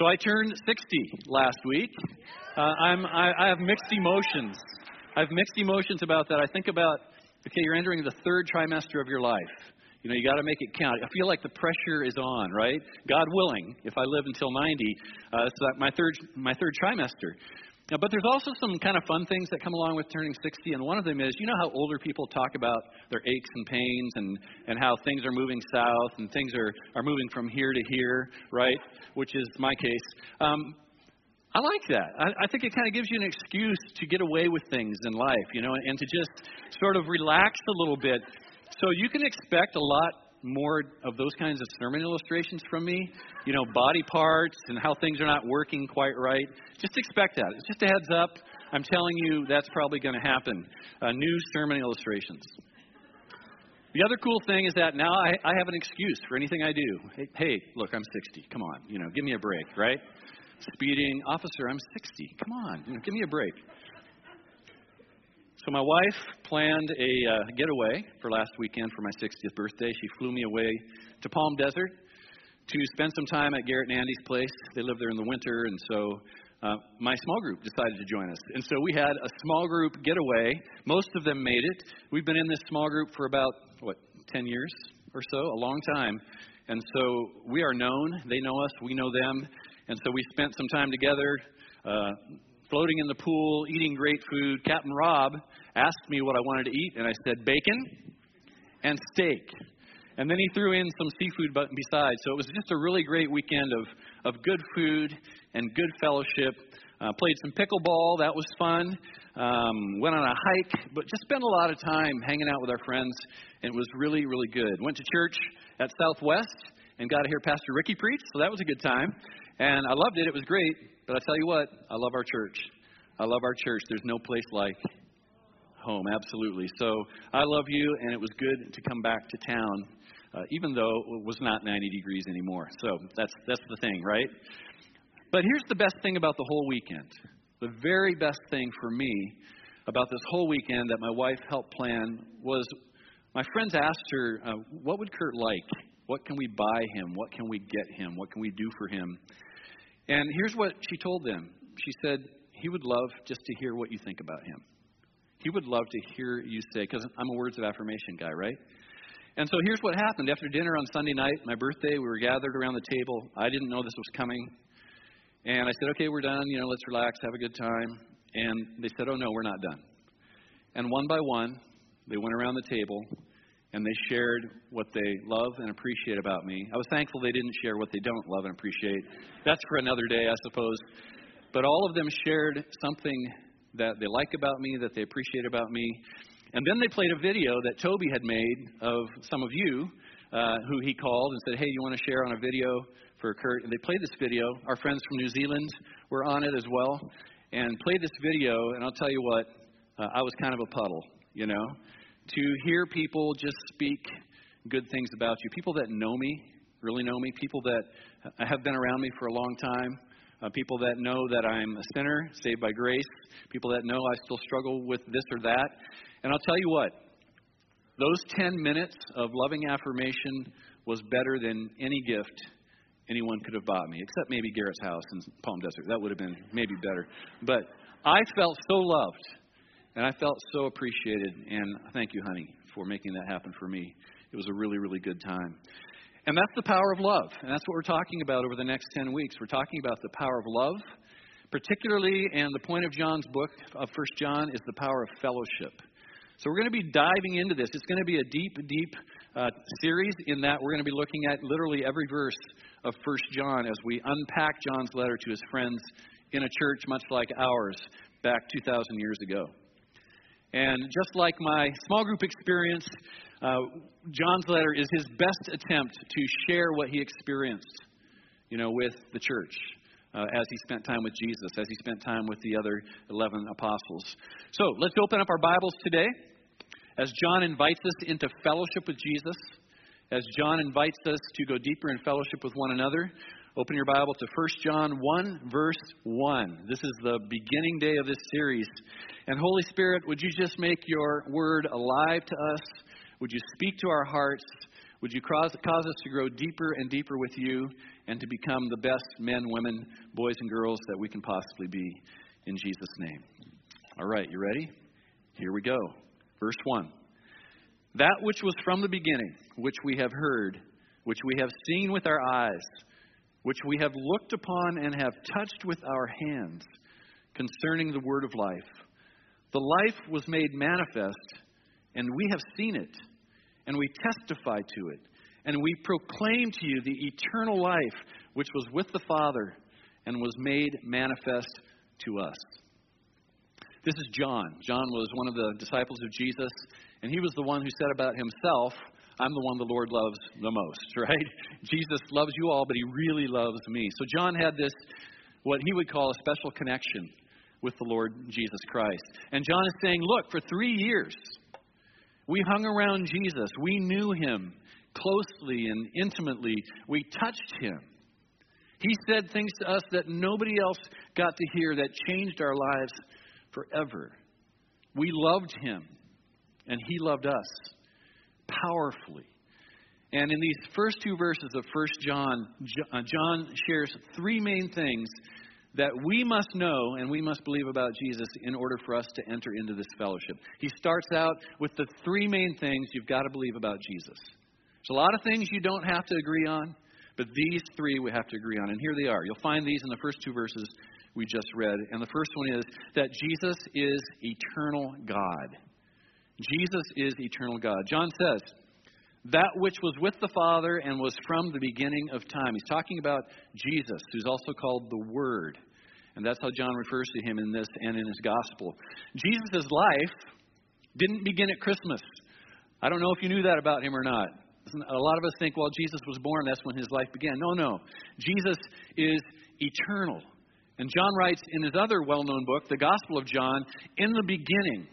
So I turned 60 last week. Uh, I'm, I, I have mixed emotions. I have mixed emotions about that. I think about, okay, you're entering the third trimester of your life. You know, you got to make it count. I feel like the pressure is on, right? God willing, if I live until 90, uh, it's my third my third trimester. Now, but there's also some kind of fun things that come along with turning 60, and one of them is, you know how older people talk about their aches and pains and, and how things are moving south and things are, are moving from here to here, right? Which is my case. Um, I like that. I, I think it kind of gives you an excuse to get away with things in life, you know, and, and to just sort of relax a little bit. So you can expect a lot more of those kinds of sermon illustrations from me, you know, body parts and how things are not working quite right, just expect that. It's just a heads up. I'm telling you that's probably going to happen. Uh, new sermon illustrations. The other cool thing is that now I, I have an excuse for anything I do. Hey, hey, look, I'm 60. Come on, you know, give me a break, right? Speeding, officer, I'm 60. Come on, you know, give me a break. So my wife planned a uh, getaway for last weekend for my 60th birthday. She flew me away to Palm Desert to spend some time at Garrett and Andy's place. They live there in the winter, and so uh, my small group decided to join us. And so we had a small group getaway. Most of them made it. We've been in this small group for about, what, 10 years or so, a long time. And so we are known. They know us, we know them. And so we spent some time together. Uh, floating in the pool, eating great food. Captain Rob asked me what I wanted to eat, and I said bacon and steak. And then he threw in some seafood besides. So it was just a really great weekend of, of good food and good fellowship. Uh, played some pickleball, that was fun. Um, went on a hike, but just spent a lot of time hanging out with our friends. And it was really, really good. Went to church at Southwest and got to hear Pastor Ricky preach, so that was a good time. And I loved it, it was great. But I tell you what, I love our church. I love our church. There's no place like home, absolutely. So I love you, and it was good to come back to town, uh, even though it was not 90 degrees anymore. So that's that's the thing, right? But here's the best thing about the whole weekend. The very best thing for me about this whole weekend that my wife helped plan was my friends asked her, uh, "What would Kurt like? What can we buy him? What can we get him? What can we do for him?" And here's what she told them She said, He would love just to hear what you think about him. He would love to hear you say, because I'm a words of affirmation guy, right? And so here's what happened. After dinner on Sunday night, my birthday, we were gathered around the table. I didn't know this was coming. And I said, okay, we're done. You know, let's relax, have a good time. And they said, oh, no, we're not done. And one by one, they went around the table and they shared what they love and appreciate about me. I was thankful they didn't share what they don't love and appreciate. That's for another day, I suppose. But all of them shared something that they like about me, that they appreciate about me. And then they played a video that Toby had made of some of you uh, who he called and said, Hey, you want to share on a video for Kurt? And they played this video. Our friends from New Zealand were on it as well and played this video. And I'll tell you what, uh, I was kind of a puddle, you know to hear people just speak good things about you. People that know me, really know me, people that have been around me for a long time, uh, people that know that I'm a sinner, saved by grace, people that know I still struggle with this or that. And I'll tell you what, those 10 minutes of loving affirmation was better than any gift anyone could have bought me, except maybe Garrett's house in Palm Desert. That would have been maybe better. But I felt so loved and I felt so appreciated. And thank you, honey, for making that happen for me. It was a really, really good time. And that's the power of love. And that's what we're talking about over the next 10 weeks. We're talking about the power of love, particularly, and the point of John's book of First John is the power of fellowship. So we're going to be diving into this. It's going to be a deep, deep uh, series in that we're going to be looking at literally every verse of First John as we unpack John's letter to his friends in a church much like ours back 2,000 years ago. And just like my small group experience, uh, John's letter is his best attempt to share what he experienced, you know, with the church uh, as he spent time with Jesus, as he spent time with the other 11 apostles. So let's open up our Bibles today as John invites us into fellowship with Jesus, as John invites us to go deeper in fellowship with one another. Open your Bible to 1 John 1, verse 1. This is the beginning day of this series. And Holy Spirit, would you just make your word alive to us? Would you speak to our hearts? Would you cause, cause us to grow deeper and deeper with you and to become the best men, women, boys, and girls that we can possibly be in Jesus' name? All right, you ready? Here we go. Verse 1. That which was from the beginning, which we have heard, which we have seen with our eyes, which we have looked upon and have touched with our hands, concerning the word of life. The life was made manifest, and we have seen it, and we testify to it, and we proclaim to you the eternal life which was with the Father and was made manifest to us. This is John. John was one of the disciples of Jesus, and he was the one who said about himself, I'm the one the Lord loves the most, right? Jesus loves you all, but he really loves me. So John had this, what he would call a special connection with the Lord Jesus Christ. And John is saying, Look, for three years, we hung around Jesus. We knew him closely and intimately. We touched him. He said things to us that nobody else got to hear that changed our lives forever. We loved him, and he loved us powerfully. And in these first two verses of 1 John, uh, John shares three main things that we must know and we must believe about Jesus in order for us to enter into this fellowship. He starts out with the three main things you've got to believe about Jesus. There's a lot of things you don't have to agree on, but these three we have to agree on. And here they are. You'll find these in the first two verses we just read. And the first one is that Jesus is eternal God. Jesus is eternal God. John says, that which was with the Father and was from the beginning of time. He's talking about Jesus, who's also called the Word. And that's how John refers to him in this and in his gospel. Jesus' life didn't begin at Christmas. I don't know if you knew that about him or not. A lot of us think, well, Jesus was born, that's when his life began. No, no. Jesus is eternal. And John writes in his other well known book, the Gospel of John, in the beginning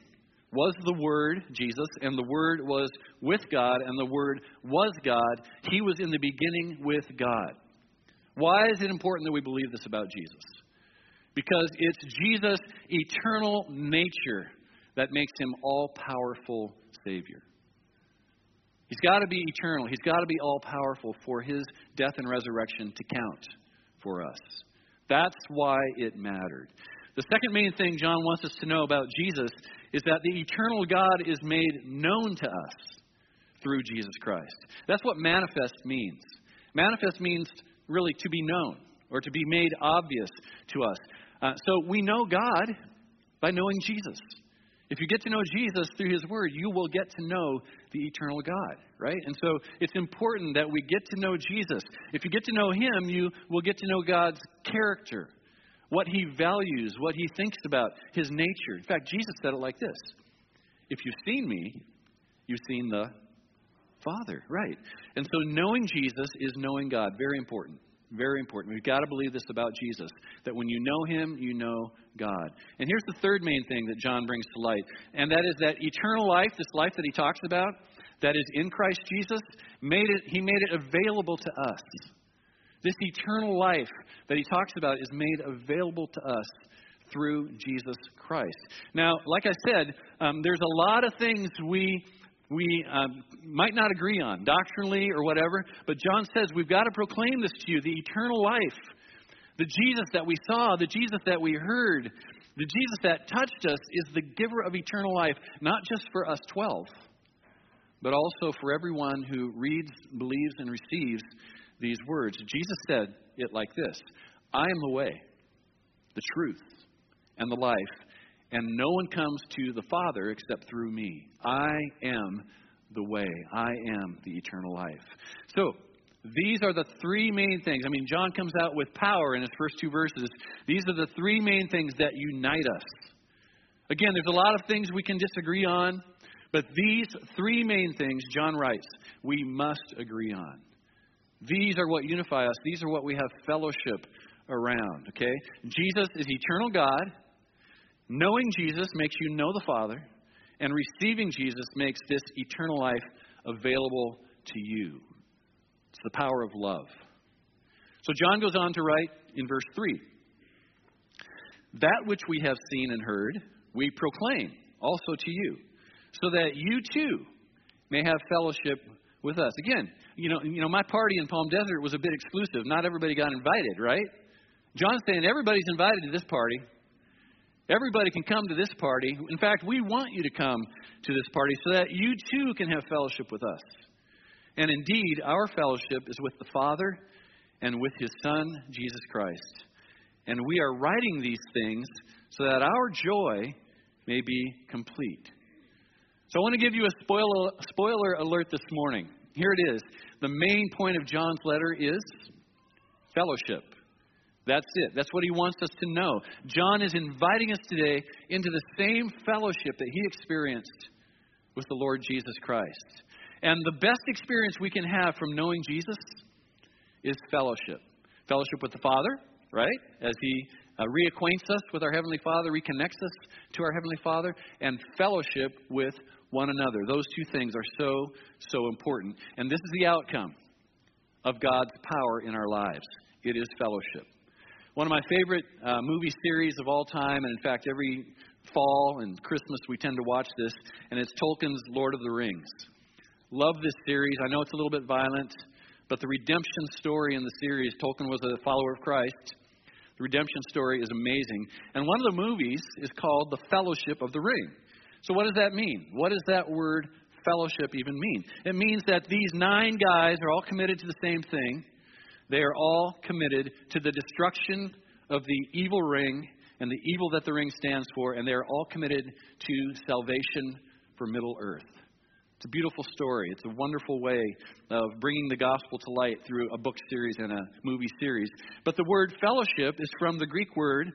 was the Word, Jesus, and the Word was with God, and the Word was God. He was in the beginning with God. Why is it important that we believe this about Jesus? Because it's Jesus' eternal nature that makes him all powerful Savior. He's got to be eternal. He's got to be all powerful for his death and resurrection to count for us. That's why it mattered. The second main thing John wants us to know about Jesus is that the eternal God is made known to us through Jesus Christ. That's what manifest means. Manifest means really to be known or to be made obvious to us. Uh, so we know God by knowing Jesus. If you get to know Jesus through His Word, you will get to know the eternal God, right? And so it's important that we get to know Jesus. If you get to know Him, you will get to know God's character what he values, what he thinks about, his nature. In fact, Jesus said it like this If you've seen me, you've seen the Father, right? And so knowing Jesus is knowing God. Very important. Very important. We've got to believe this about Jesus that when you know him, you know God. And here's the third main thing that John brings to light, and that is that eternal life, this life that he talks about, that is in Christ Jesus, made it, he made it available to us. This eternal life that he talks about is made available to us through Jesus Christ. Now, like I said, um, there's a lot of things we we um, might not agree on doctrinally or whatever, but John says we've got to proclaim this to you the eternal life, the Jesus that we saw, the Jesus that we heard, the Jesus that touched us is the giver of eternal life, not just for us 12, but also for everyone who reads, believes, and receives these words. Jesus said it like this I am the way, the truth, and the life, and no one comes to the Father except through me. I am the way, I am the eternal life. So, these are the three main things. I mean, John comes out with power in his first two verses. These are the three main things that unite us. Again, there's a lot of things we can disagree on, but these three main things, John writes, we must agree on. These are what unify us. These are what we have fellowship around, okay? Jesus is eternal God. Knowing Jesus makes you know the Father, and receiving Jesus makes this eternal life available to you. It's the power of love. So John goes on to write in verse 3 That which we have seen and heard, we proclaim also to you, so that you too may have fellowship with us. Again, you know, you know, my party in Palm Desert was a bit exclusive. Not everybody got invited, right? John's saying everybody's invited to this party. Everybody can come to this party. In fact, we want you to come to this party so that you too can have fellowship with us. And indeed, our fellowship is with the Father and with His Son, Jesus Christ. And we are writing these things so that our joy may be complete. So I want to give you a spoiler, spoiler alert this morning. Here it is. The main point of John's letter is fellowship. That's it. That's what he wants us to know. John is inviting us today into the same fellowship that he experienced with the Lord Jesus Christ. And the best experience we can have from knowing Jesus is fellowship. Fellowship with the Father, right? As he uh, reacquaints us with our Heavenly Father, reconnects us to our Heavenly Father, and fellowship with one another. Those two things are so, so important. And this is the outcome of God's power in our lives it is fellowship. One of my favorite uh, movie series of all time, and in fact, every fall and Christmas we tend to watch this, and it's Tolkien's Lord of the Rings. Love this series. I know it's a little bit violent, but the redemption story in the series, Tolkien was a follower of Christ. The redemption story is amazing. And one of the movies is called The Fellowship of the Ring. So, what does that mean? What does that word fellowship even mean? It means that these nine guys are all committed to the same thing. They are all committed to the destruction of the evil ring and the evil that the ring stands for, and they are all committed to salvation for Middle Earth. It's a beautiful story. It's a wonderful way of bringing the gospel to light through a book series and a movie series. But the word fellowship is from the Greek word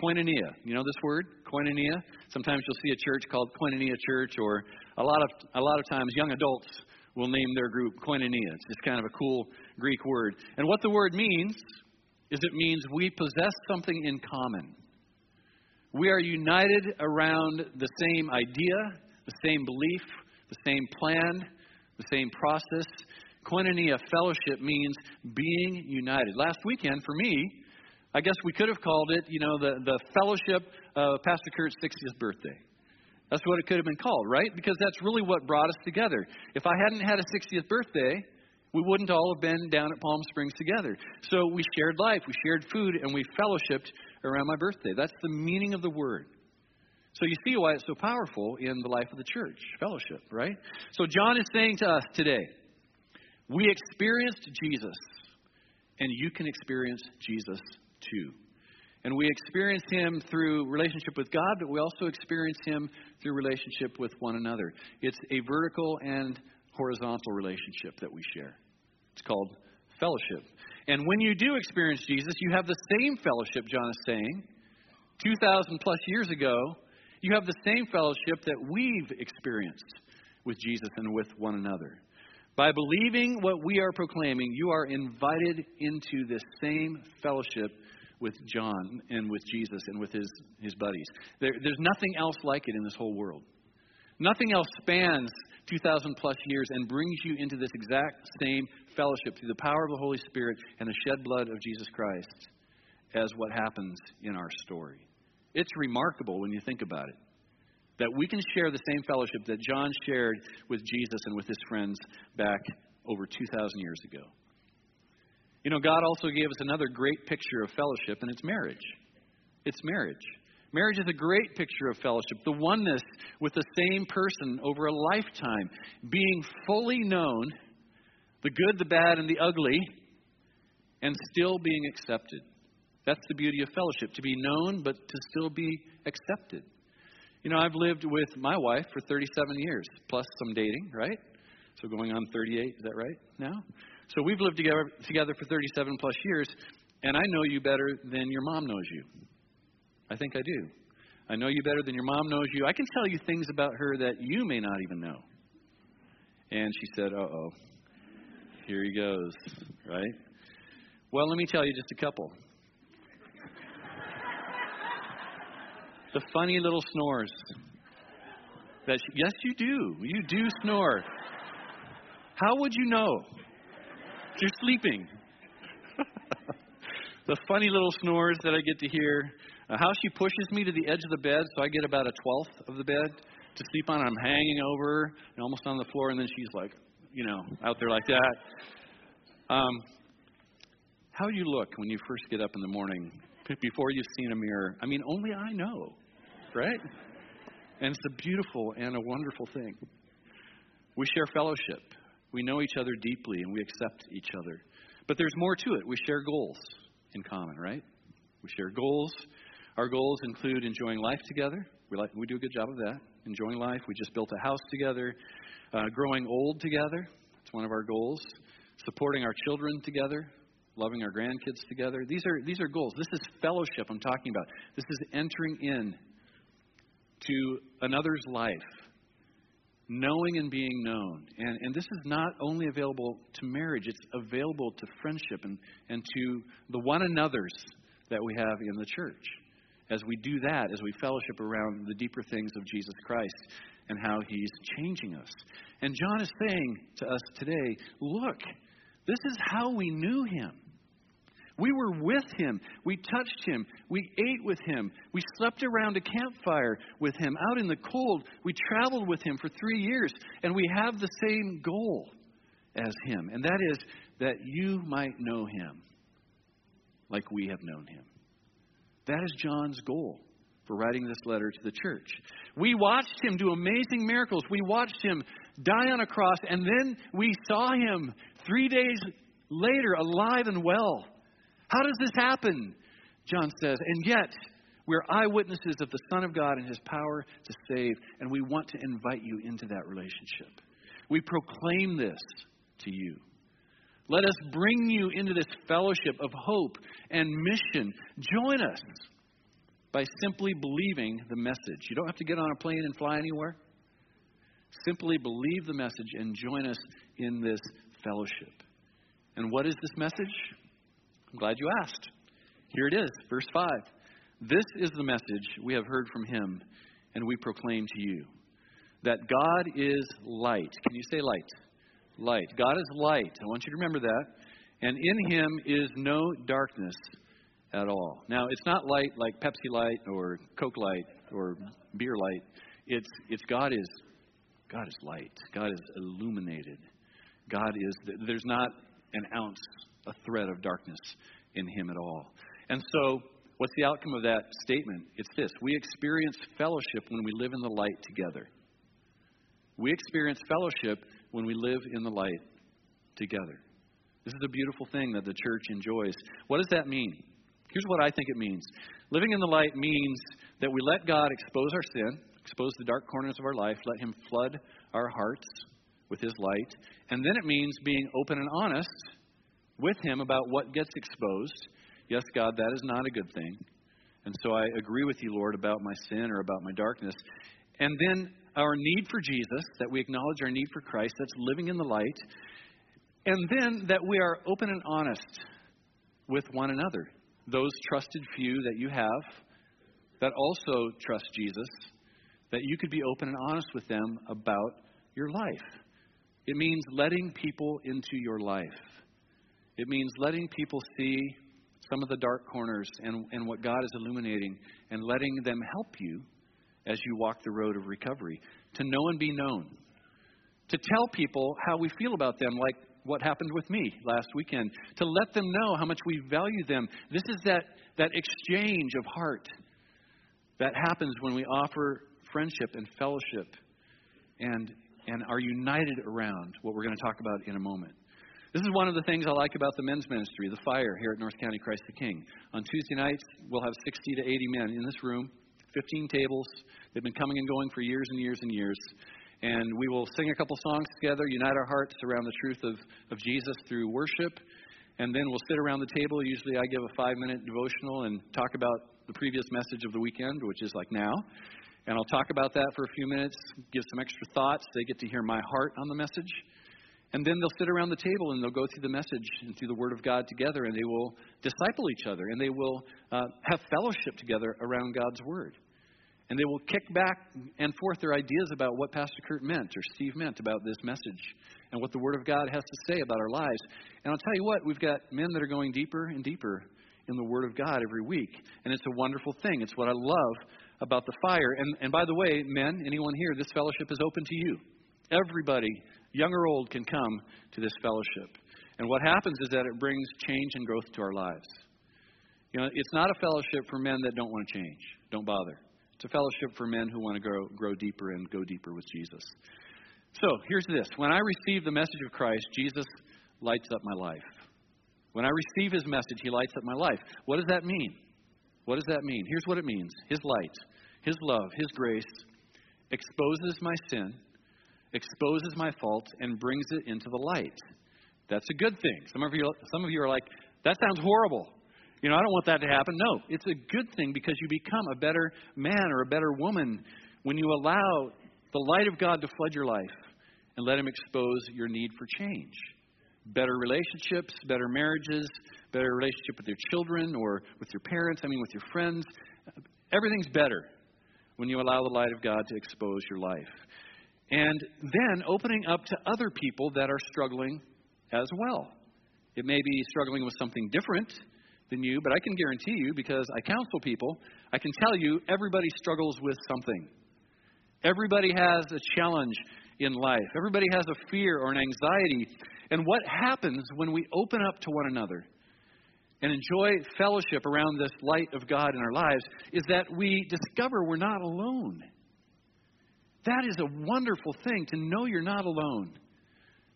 koinonia. You know this word, koinonia? Sometimes you'll see a church called Koinonia Church, or a lot of a lot of times young adults will name their group koinonia. It's just kind of a cool Greek word. And what the word means is it means we possess something in common. We are united around the same idea, the same belief, the same plan, the same process. Koinonia fellowship means being united. Last weekend, for me, I guess we could have called it, you know, the, the fellowship of Pastor Kurt's 60th birthday. That's what it could have been called, right? Because that's really what brought us together. If I hadn't had a 60th birthday, we wouldn't all have been down at Palm Springs together. So we shared life, we shared food, and we fellowshipped around my birthday. That's the meaning of the word. So you see why it's so powerful in the life of the church, fellowship, right? So John is saying to us today, we experienced Jesus, and you can experience Jesus too. And we experience him through relationship with God, but we also experience him through relationship with one another. It's a vertical and horizontal relationship that we share. It's called fellowship. And when you do experience Jesus, you have the same fellowship, John is saying, 2,000 plus years ago. You have the same fellowship that we've experienced with Jesus and with one another. By believing what we are proclaiming, you are invited into this same fellowship with John and with Jesus and with his, his buddies. There, there's nothing else like it in this whole world. Nothing else spans 2,000 plus years and brings you into this exact same fellowship through the power of the Holy Spirit and the shed blood of Jesus Christ as what happens in our story. It's remarkable when you think about it that we can share the same fellowship that John shared with Jesus and with his friends back over 2,000 years ago. You know, God also gave us another great picture of fellowship, and it's marriage. It's marriage. Marriage is a great picture of fellowship, the oneness with the same person over a lifetime, being fully known, the good, the bad, and the ugly, and still being accepted. That's the beauty of fellowship, to be known, but to still be accepted. You know, I've lived with my wife for 37 years, plus some dating, right? So going on 38, is that right now? So we've lived together, together for 37 plus years, and I know you better than your mom knows you. I think I do. I know you better than your mom knows you. I can tell you things about her that you may not even know. And she said, uh oh, here he goes, right? Well, let me tell you just a couple. The funny little snores. That she, yes, you do. You do snore. How would you know? You're sleeping. the funny little snores that I get to hear. Uh, how she pushes me to the edge of the bed so I get about a twelfth of the bed to sleep on. I'm hanging over and almost on the floor, and then she's like, you know, out there like that. Um, how you look when you first get up in the morning before you've seen a mirror? I mean, only I know, right? And it's a beautiful and a wonderful thing. We share fellowship. We know each other deeply and we accept each other. But there's more to it. We share goals in common, right? We share goals. Our goals include enjoying life together. We, like, we do a good job of that. Enjoying life. We just built a house together. Uh, growing old together. It's one of our goals. Supporting our children together. Loving our grandkids together. These are, these are goals. This is fellowship I'm talking about. This is entering in to another's life knowing and being known. And, and this is not only available to marriage, it's available to friendship and, and to the one another's that we have in the church. As we do that, as we fellowship around the deeper things of Jesus Christ and how he's changing us. And John is saying to us today look, this is how we knew him. We were with him. We touched him. We ate with him. We slept around a campfire with him out in the cold. We traveled with him for three years. And we have the same goal as him, and that is that you might know him like we have known him. That is John's goal for writing this letter to the church. We watched him do amazing miracles. We watched him die on a cross, and then we saw him three days later alive and well. How does this happen? John says, and yet we're eyewitnesses of the Son of God and his power to save, and we want to invite you into that relationship. We proclaim this to you. Let us bring you into this fellowship of hope and mission. Join us by simply believing the message. You don't have to get on a plane and fly anywhere. Simply believe the message and join us in this fellowship. And what is this message? I'm glad you asked. Here it is, verse 5. This is the message we have heard from him, and we proclaim to you that God is light. Can you say light? Light. God is light. I want you to remember that. And in him is no darkness at all. Now, it's not light like Pepsi Light or Coke Light or beer light. It's, it's God is God is light. God is illuminated. God is there's not an ounce a thread of darkness in him at all. And so, what's the outcome of that statement? It's this we experience fellowship when we live in the light together. We experience fellowship when we live in the light together. This is a beautiful thing that the church enjoys. What does that mean? Here's what I think it means living in the light means that we let God expose our sin, expose the dark corners of our life, let Him flood our hearts with His light. And then it means being open and honest with him about what gets exposed. Yes, God, that is not a good thing. And so I agree with you, Lord, about my sin or about my darkness. And then our need for Jesus, that we acknowledge our need for Christ, that's living in the light. And then that we are open and honest with one another. Those trusted few that you have that also trust Jesus, that you could be open and honest with them about your life. It means letting people into your life. It means letting people see some of the dark corners and, and what God is illuminating and letting them help you as you walk the road of recovery. To know and be known. To tell people how we feel about them, like what happened with me last weekend. To let them know how much we value them. This is that, that exchange of heart that happens when we offer friendship and fellowship and, and are united around what we're going to talk about in a moment. This is one of the things I like about the men's ministry, the fire here at North County Christ the King. On Tuesday nights, we'll have 60 to 80 men in this room, 15 tables. They've been coming and going for years and years and years. And we will sing a couple songs together, unite our hearts around the truth of, of Jesus through worship. And then we'll sit around the table. Usually I give a five minute devotional and talk about the previous message of the weekend, which is like now. And I'll talk about that for a few minutes, give some extra thoughts. They get to hear my heart on the message. And then they'll sit around the table and they'll go through the message and through the Word of God together, and they will disciple each other, and they will uh, have fellowship together around God's Word. And they will kick back and forth their ideas about what Pastor Kurt meant or Steve meant about this message and what the Word of God has to say about our lives. And I'll tell you what, we've got men that are going deeper and deeper in the Word of God every week. And it's a wonderful thing. It's what I love about the fire. And, and by the way, men, anyone here, this fellowship is open to you. Everybody, young or old, can come to this fellowship. And what happens is that it brings change and growth to our lives. You know, it's not a fellowship for men that don't want to change. Don't bother. It's a fellowship for men who want to grow, grow deeper and go deeper with Jesus. So here's this when I receive the message of Christ, Jesus lights up my life. When I receive his message, he lights up my life. What does that mean? What does that mean? Here's what it means His light, His love, His grace exposes my sin, exposes my fault, and brings it into the light. That's a good thing. Some of you, some of you are like, that sounds horrible. You know, I don't want that to happen. No, it's a good thing because you become a better man or a better woman when you allow the light of God to flood your life and let Him expose your need for change. Better relationships, better marriages, better relationship with your children or with your parents, I mean, with your friends. Everything's better when you allow the light of God to expose your life. And then opening up to other people that are struggling as well. It may be struggling with something different than you, but I can guarantee you, because I counsel people, I can tell you everybody struggles with something. Everybody has a challenge in life, everybody has a fear or an anxiety. And what happens when we open up to one another and enjoy fellowship around this light of God in our lives is that we discover we're not alone. That is a wonderful thing to know you're not alone.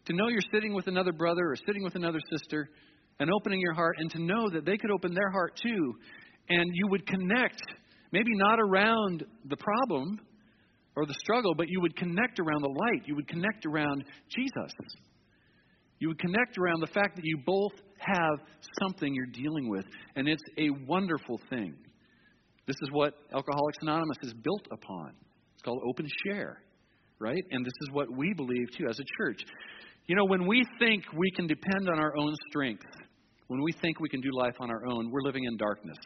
To know you're sitting with another brother or sitting with another sister and opening your heart, and to know that they could open their heart too, and you would connect, maybe not around the problem or the struggle, but you would connect around the light. You would connect around Jesus. You would connect around the fact that you both have something you're dealing with, and it's a wonderful thing. This is what Alcoholics Anonymous is built upon. Called open share, right? And this is what we believe too as a church. You know, when we think we can depend on our own strength, when we think we can do life on our own, we're living in darkness.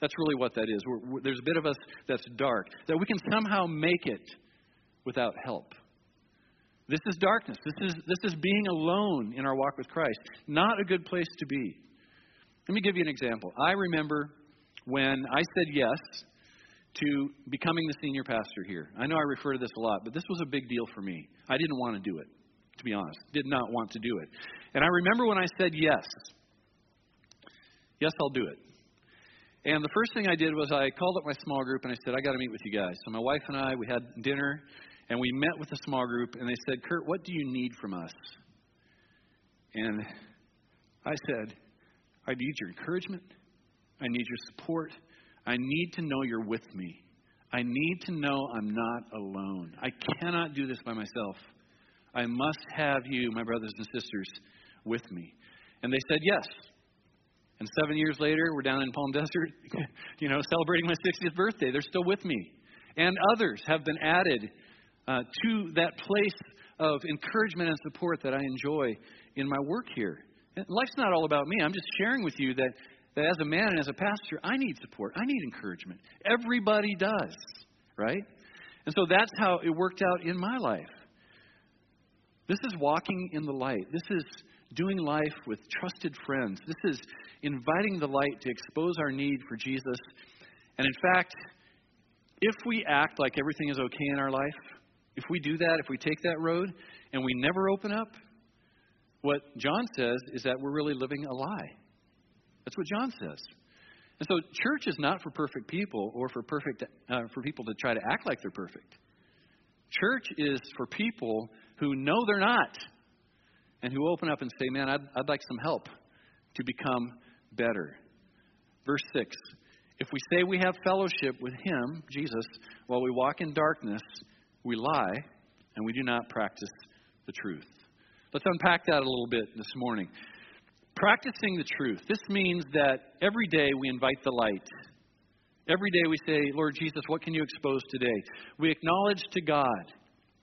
That's really what that is. We're, we're, there's a bit of us that's dark, that we can somehow make it without help. This is darkness. This is, this is being alone in our walk with Christ. Not a good place to be. Let me give you an example. I remember when I said yes to becoming the senior pastor here. I know I refer to this a lot, but this was a big deal for me. I didn't want to do it, to be honest. Did not want to do it. And I remember when I said yes. Yes, I'll do it. And the first thing I did was I called up my small group and I said, I got to meet with you guys. So my wife and I, we had dinner and we met with the small group, and they said, Kurt, what do you need from us? And I said, I need your encouragement. I need your support. I need to know you're with me. I need to know I'm not alone. I cannot do this by myself. I must have you, my brothers and sisters, with me. And they said yes. And seven years later, we're down in Palm Desert, you know, celebrating my 60th birthday. They're still with me. And others have been added uh, to that place of encouragement and support that I enjoy in my work here. And life's not all about me. I'm just sharing with you that, as a man and as a pastor, I need support. I need encouragement. Everybody does, right? And so that's how it worked out in my life. This is walking in the light. This is doing life with trusted friends. This is inviting the light to expose our need for Jesus. And in fact, if we act like everything is okay in our life, if we do that, if we take that road and we never open up, what John says is that we're really living a lie. That's what John says. And so, church is not for perfect people or for perfect uh, for people to try to act like they're perfect. Church is for people who know they're not, and who open up and say, "Man, I'd, I'd like some help to become better." Verse six: If we say we have fellowship with Him, Jesus, while we walk in darkness, we lie and we do not practice the truth. Let's unpack that a little bit this morning. Practicing the truth. This means that every day we invite the light. Every day we say, Lord Jesus, what can you expose today? We acknowledge to God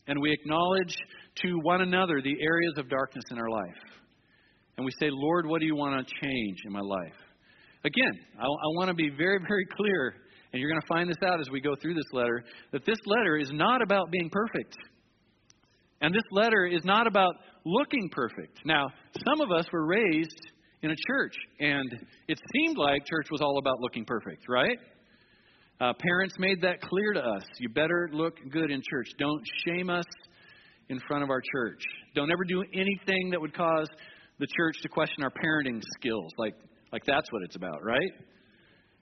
and we acknowledge to one another the areas of darkness in our life. And we say, Lord, what do you want to change in my life? Again, I, I want to be very, very clear and you're going to find this out as we go through this letter, that this letter is not about being perfect. And this letter is not about looking perfect. Now, some of us were raised in a church, and it seemed like church was all about looking perfect, right? Uh, parents made that clear to us. You better look good in church. Don't shame us in front of our church. Don't ever do anything that would cause the church to question our parenting skills. Like, like that's what it's about, right?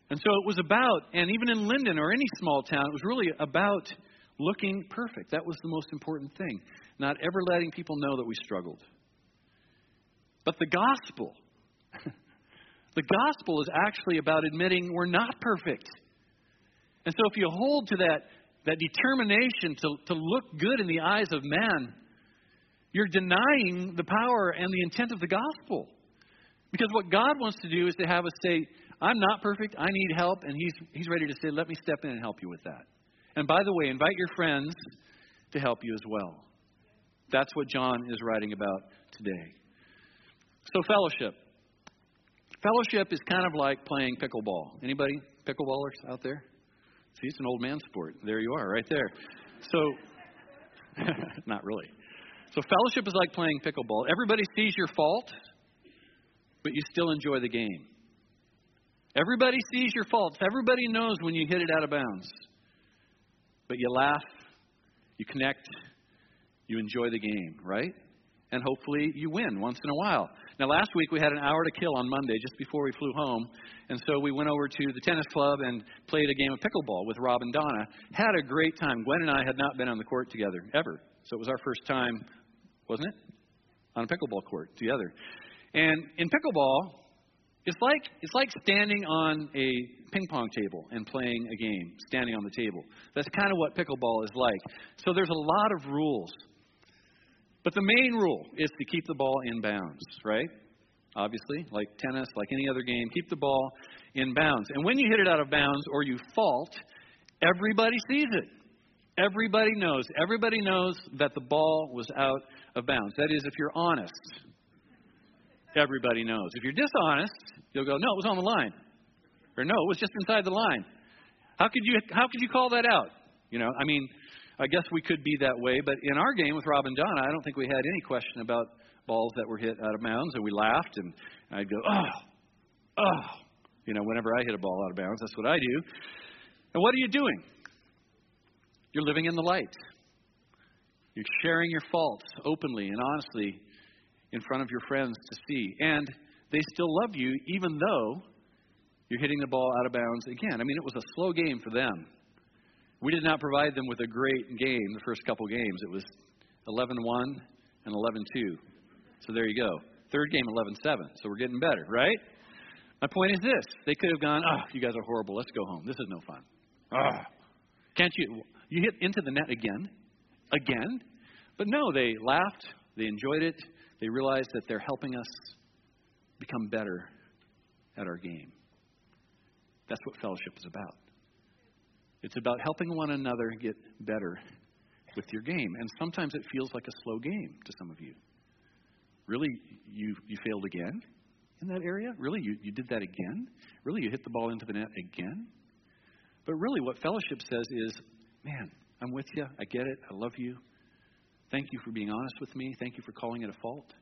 And so it was about, and even in Linden or any small town, it was really about looking perfect. That was the most important thing. Not ever letting people know that we struggled. But the gospel, the gospel is actually about admitting we're not perfect. And so if you hold to that, that determination to, to look good in the eyes of man, you're denying the power and the intent of the gospel. Because what God wants to do is to have us say, I'm not perfect, I need help, and He's, he's ready to say, Let me step in and help you with that. And by the way, invite your friends to help you as well. That's what John is writing about today. So, fellowship. Fellowship is kind of like playing pickleball. Anybody pickleballers out there? See, it's an old man sport. There you are, right there. So, not really. So, fellowship is like playing pickleball. Everybody sees your fault, but you still enjoy the game. Everybody sees your faults. Everybody knows when you hit it out of bounds. But you laugh, you connect, you enjoy the game, right? And hopefully you win once in a while. Now, last week we had an hour to kill on Monday just before we flew home. And so we went over to the tennis club and played a game of pickleball with Rob and Donna. Had a great time. Gwen and I had not been on the court together ever. So it was our first time, wasn't it? On a pickleball court together. And in pickleball, it's like it's like standing on a ping pong table and playing a game, standing on the table. That's kind of what pickleball is like. So there's a lot of rules. But the main rule is to keep the ball in bounds, right? Obviously, like tennis, like any other game, keep the ball in bounds. And when you hit it out of bounds or you fault, everybody sees it. Everybody knows. Everybody knows that the ball was out of bounds. That is, if you're honest, everybody knows. If you're dishonest, you'll go, no, it was on the line. Or no, it was just inside the line. How could you how could you call that out? You know, I mean, I guess we could be that way, but in our game with Rob and Donna, I don't think we had any question about balls that were hit out of bounds, and we laughed, and I'd go, oh, oh, you know, whenever I hit a ball out of bounds, that's what I do. And what are you doing? You're living in the light. You're sharing your faults openly and honestly in front of your friends to see. And they still love you, even though you're hitting the ball out of bounds again. I mean, it was a slow game for them. We did not provide them with a great game the first couple games. It was 11 1 and 11 2. So there you go. Third game, 11 7. So we're getting better, right? My point is this they could have gone, oh, you guys are horrible. Let's go home. This is no fun. Oh, can't you? You hit into the net again? Again? But no, they laughed. They enjoyed it. They realized that they're helping us become better at our game. That's what fellowship is about. It's about helping one another get better with your game. And sometimes it feels like a slow game to some of you. Really, you, you failed again in that area? Really, you, you did that again? Really, you hit the ball into the net again? But really, what fellowship says is, man, I'm with you. I get it. I love you. Thank you for being honest with me. Thank you for calling it a fault.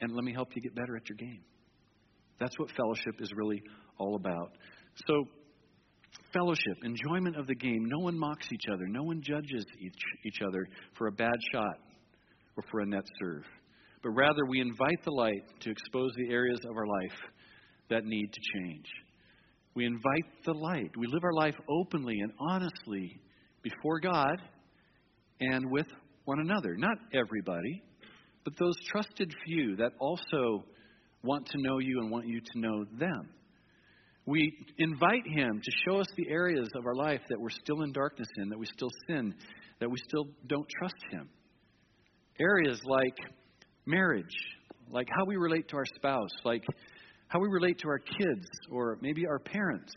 And let me help you get better at your game. That's what fellowship is really all about. So, fellowship, enjoyment of the game. No one mocks each other, no one judges each, each other for a bad shot or for a net serve. But rather, we invite the light to expose the areas of our life that need to change. We invite the light. We live our life openly and honestly before God and with one another. Not everybody, but those trusted few that also want to know you and want you to know them. We invite Him to show us the areas of our life that we're still in darkness in, that we still sin, that we still don't trust Him. Areas like marriage, like how we relate to our spouse, like how we relate to our kids or maybe our parents.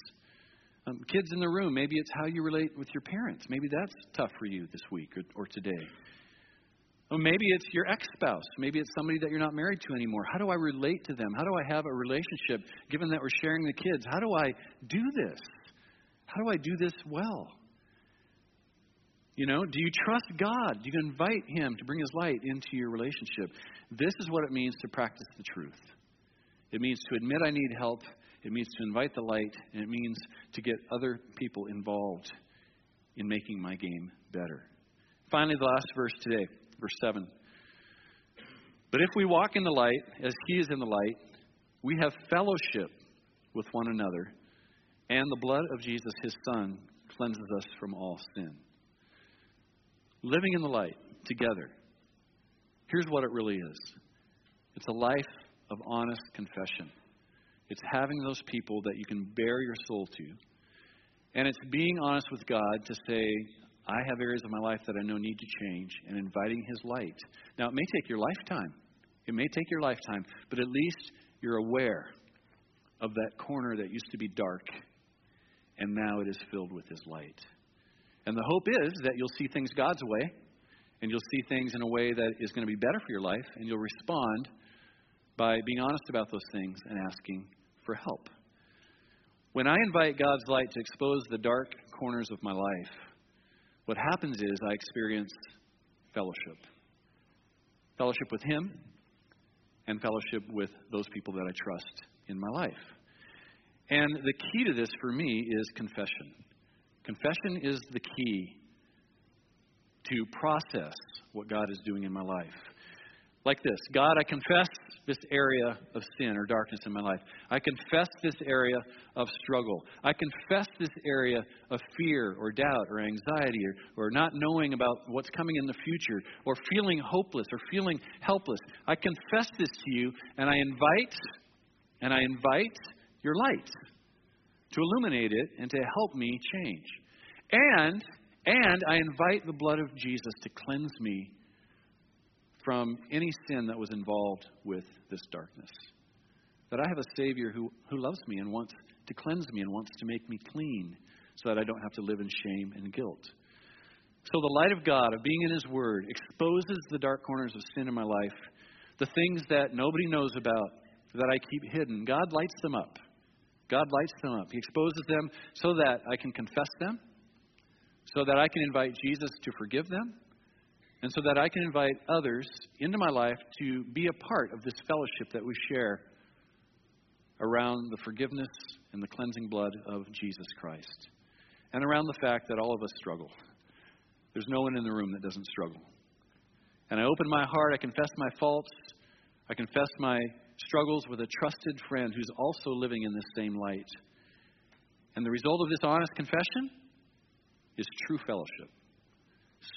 Um, kids in the room, maybe it's how you relate with your parents. Maybe that's tough for you this week or, or today. Maybe it's your ex spouse. Maybe it's somebody that you're not married to anymore. How do I relate to them? How do I have a relationship given that we're sharing the kids? How do I do this? How do I do this well? You know, do you trust God? Do you invite Him to bring His light into your relationship? This is what it means to practice the truth. It means to admit I need help. It means to invite the light. And it means to get other people involved in making my game better. Finally, the last verse today verse 7. But if we walk in the light, as He is in the light, we have fellowship with one another, and the blood of Jesus, His Son, cleanses us from all sin. Living in the light together. Here's what it really is it's a life of honest confession. It's having those people that you can bare your soul to. And it's being honest with God to say, I have areas of my life that I know need to change, and inviting His light. Now, it may take your lifetime. It may take your lifetime, but at least you're aware of that corner that used to be dark, and now it is filled with His light. And the hope is that you'll see things God's way, and you'll see things in a way that is going to be better for your life, and you'll respond by being honest about those things and asking for help. When I invite God's light to expose the dark corners of my life, what happens is I experience fellowship. Fellowship with Him and fellowship with those people that I trust in my life. And the key to this for me is confession. Confession is the key to process what God is doing in my life like this God, I confess this area of sin or darkness in my life. I confess this area of struggle. I confess this area of fear or doubt or anxiety or, or not knowing about what's coming in the future or feeling hopeless or feeling helpless. I confess this to you and I invite and I invite your light to illuminate it and to help me change. And and I invite the blood of Jesus to cleanse me from any sin that was involved with this darkness. That I have a Savior who, who loves me and wants to cleanse me and wants to make me clean so that I don't have to live in shame and guilt. So the light of God, of being in His Word, exposes the dark corners of sin in my life, the things that nobody knows about, that I keep hidden. God lights them up. God lights them up. He exposes them so that I can confess them, so that I can invite Jesus to forgive them, and so that I can invite others into my life to be a part of this fellowship that we share around the forgiveness and the cleansing blood of Jesus Christ. And around the fact that all of us struggle. There's no one in the room that doesn't struggle. And I open my heart, I confess my faults, I confess my struggles with a trusted friend who's also living in this same light. And the result of this honest confession is true fellowship,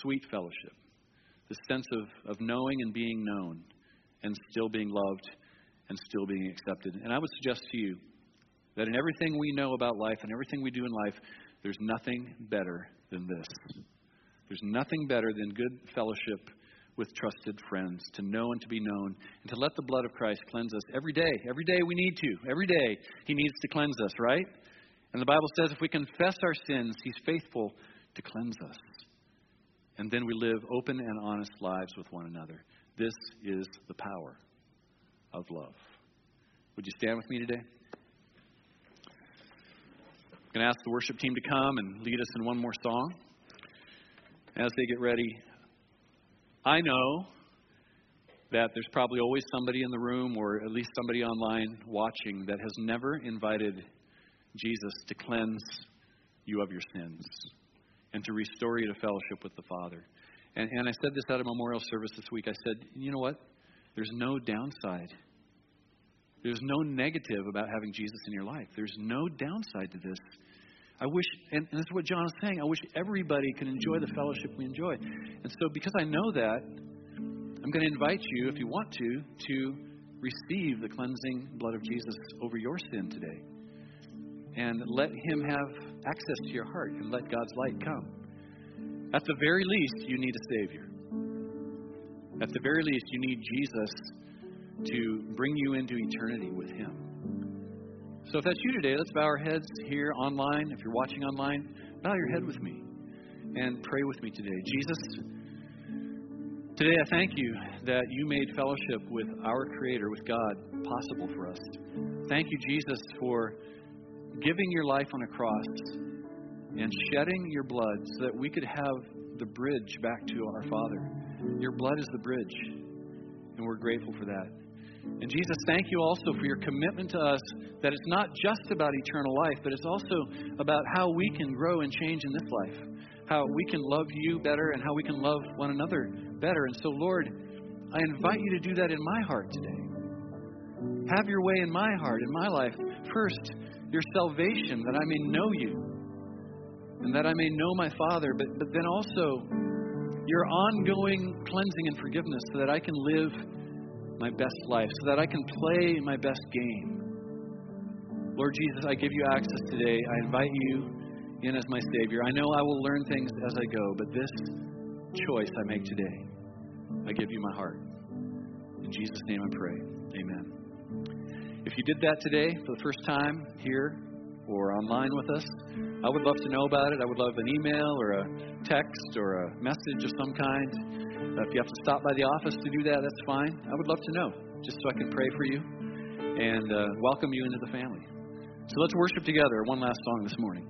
sweet fellowship the sense of, of knowing and being known and still being loved and still being accepted. And I would suggest to you that in everything we know about life and everything we do in life, there's nothing better than this. There's nothing better than good fellowship with trusted friends, to know and to be known, and to let the blood of Christ cleanse us every day. Every day we need to. Every day He needs to cleanse us, right? And the Bible says if we confess our sins, He's faithful to cleanse us and then we live open and honest lives with one another. This is the power of love. Would you stand with me today? I'm going to ask the worship team to come and lead us in one more song. As they get ready, I know that there's probably always somebody in the room or at least somebody online watching that has never invited Jesus to cleanse you of your sins and to restore you to fellowship with the Father. And, and I said this at a memorial service this week. I said, you know what? There's no downside. There's no negative about having Jesus in your life. There's no downside to this. I wish, and, and this is what John is saying, I wish everybody could enjoy the fellowship we enjoy. And so, because I know that, I'm going to invite you, if you want to, to receive the cleansing blood of Jesus over your sin today. And let Him have access to your heart and let God's light come. At the very least, you need a Savior. At the very least, you need Jesus to bring you into eternity with Him. So if that's you today, let's bow our heads here online. If you're watching online, bow your head with me and pray with me today. Jesus, today I thank you that you made fellowship with our Creator, with God, possible for us. Thank you, Jesus, for giving your life on a cross and shedding your blood so that we could have the bridge back to our Father. Your blood is the bridge, and we're grateful for that. And Jesus, thank you also for your commitment to us that it's not just about eternal life, but it's also about how we can grow and change in this life how we can love you better and how we can love one another better. And so, Lord, I invite you to do that in my heart today. Have your way in my heart, in my life. First, your salvation, that I may know you and that I may know my Father, but, but then also your ongoing cleansing and forgiveness so that I can live my best life, so that I can play my best game. Lord Jesus, I give you access today. I invite you in as my Savior. I know I will learn things as I go, but this choice I make today, I give you my heart. In Jesus' name I pray. Amen. If you did that today for the first time here or online with us, I would love to know about it. I would love an email or a text or a message of some kind. If you have to stop by the office to do that, that's fine. I would love to know, just so I can pray for you and uh, welcome you into the family. So let's worship together one last song this morning.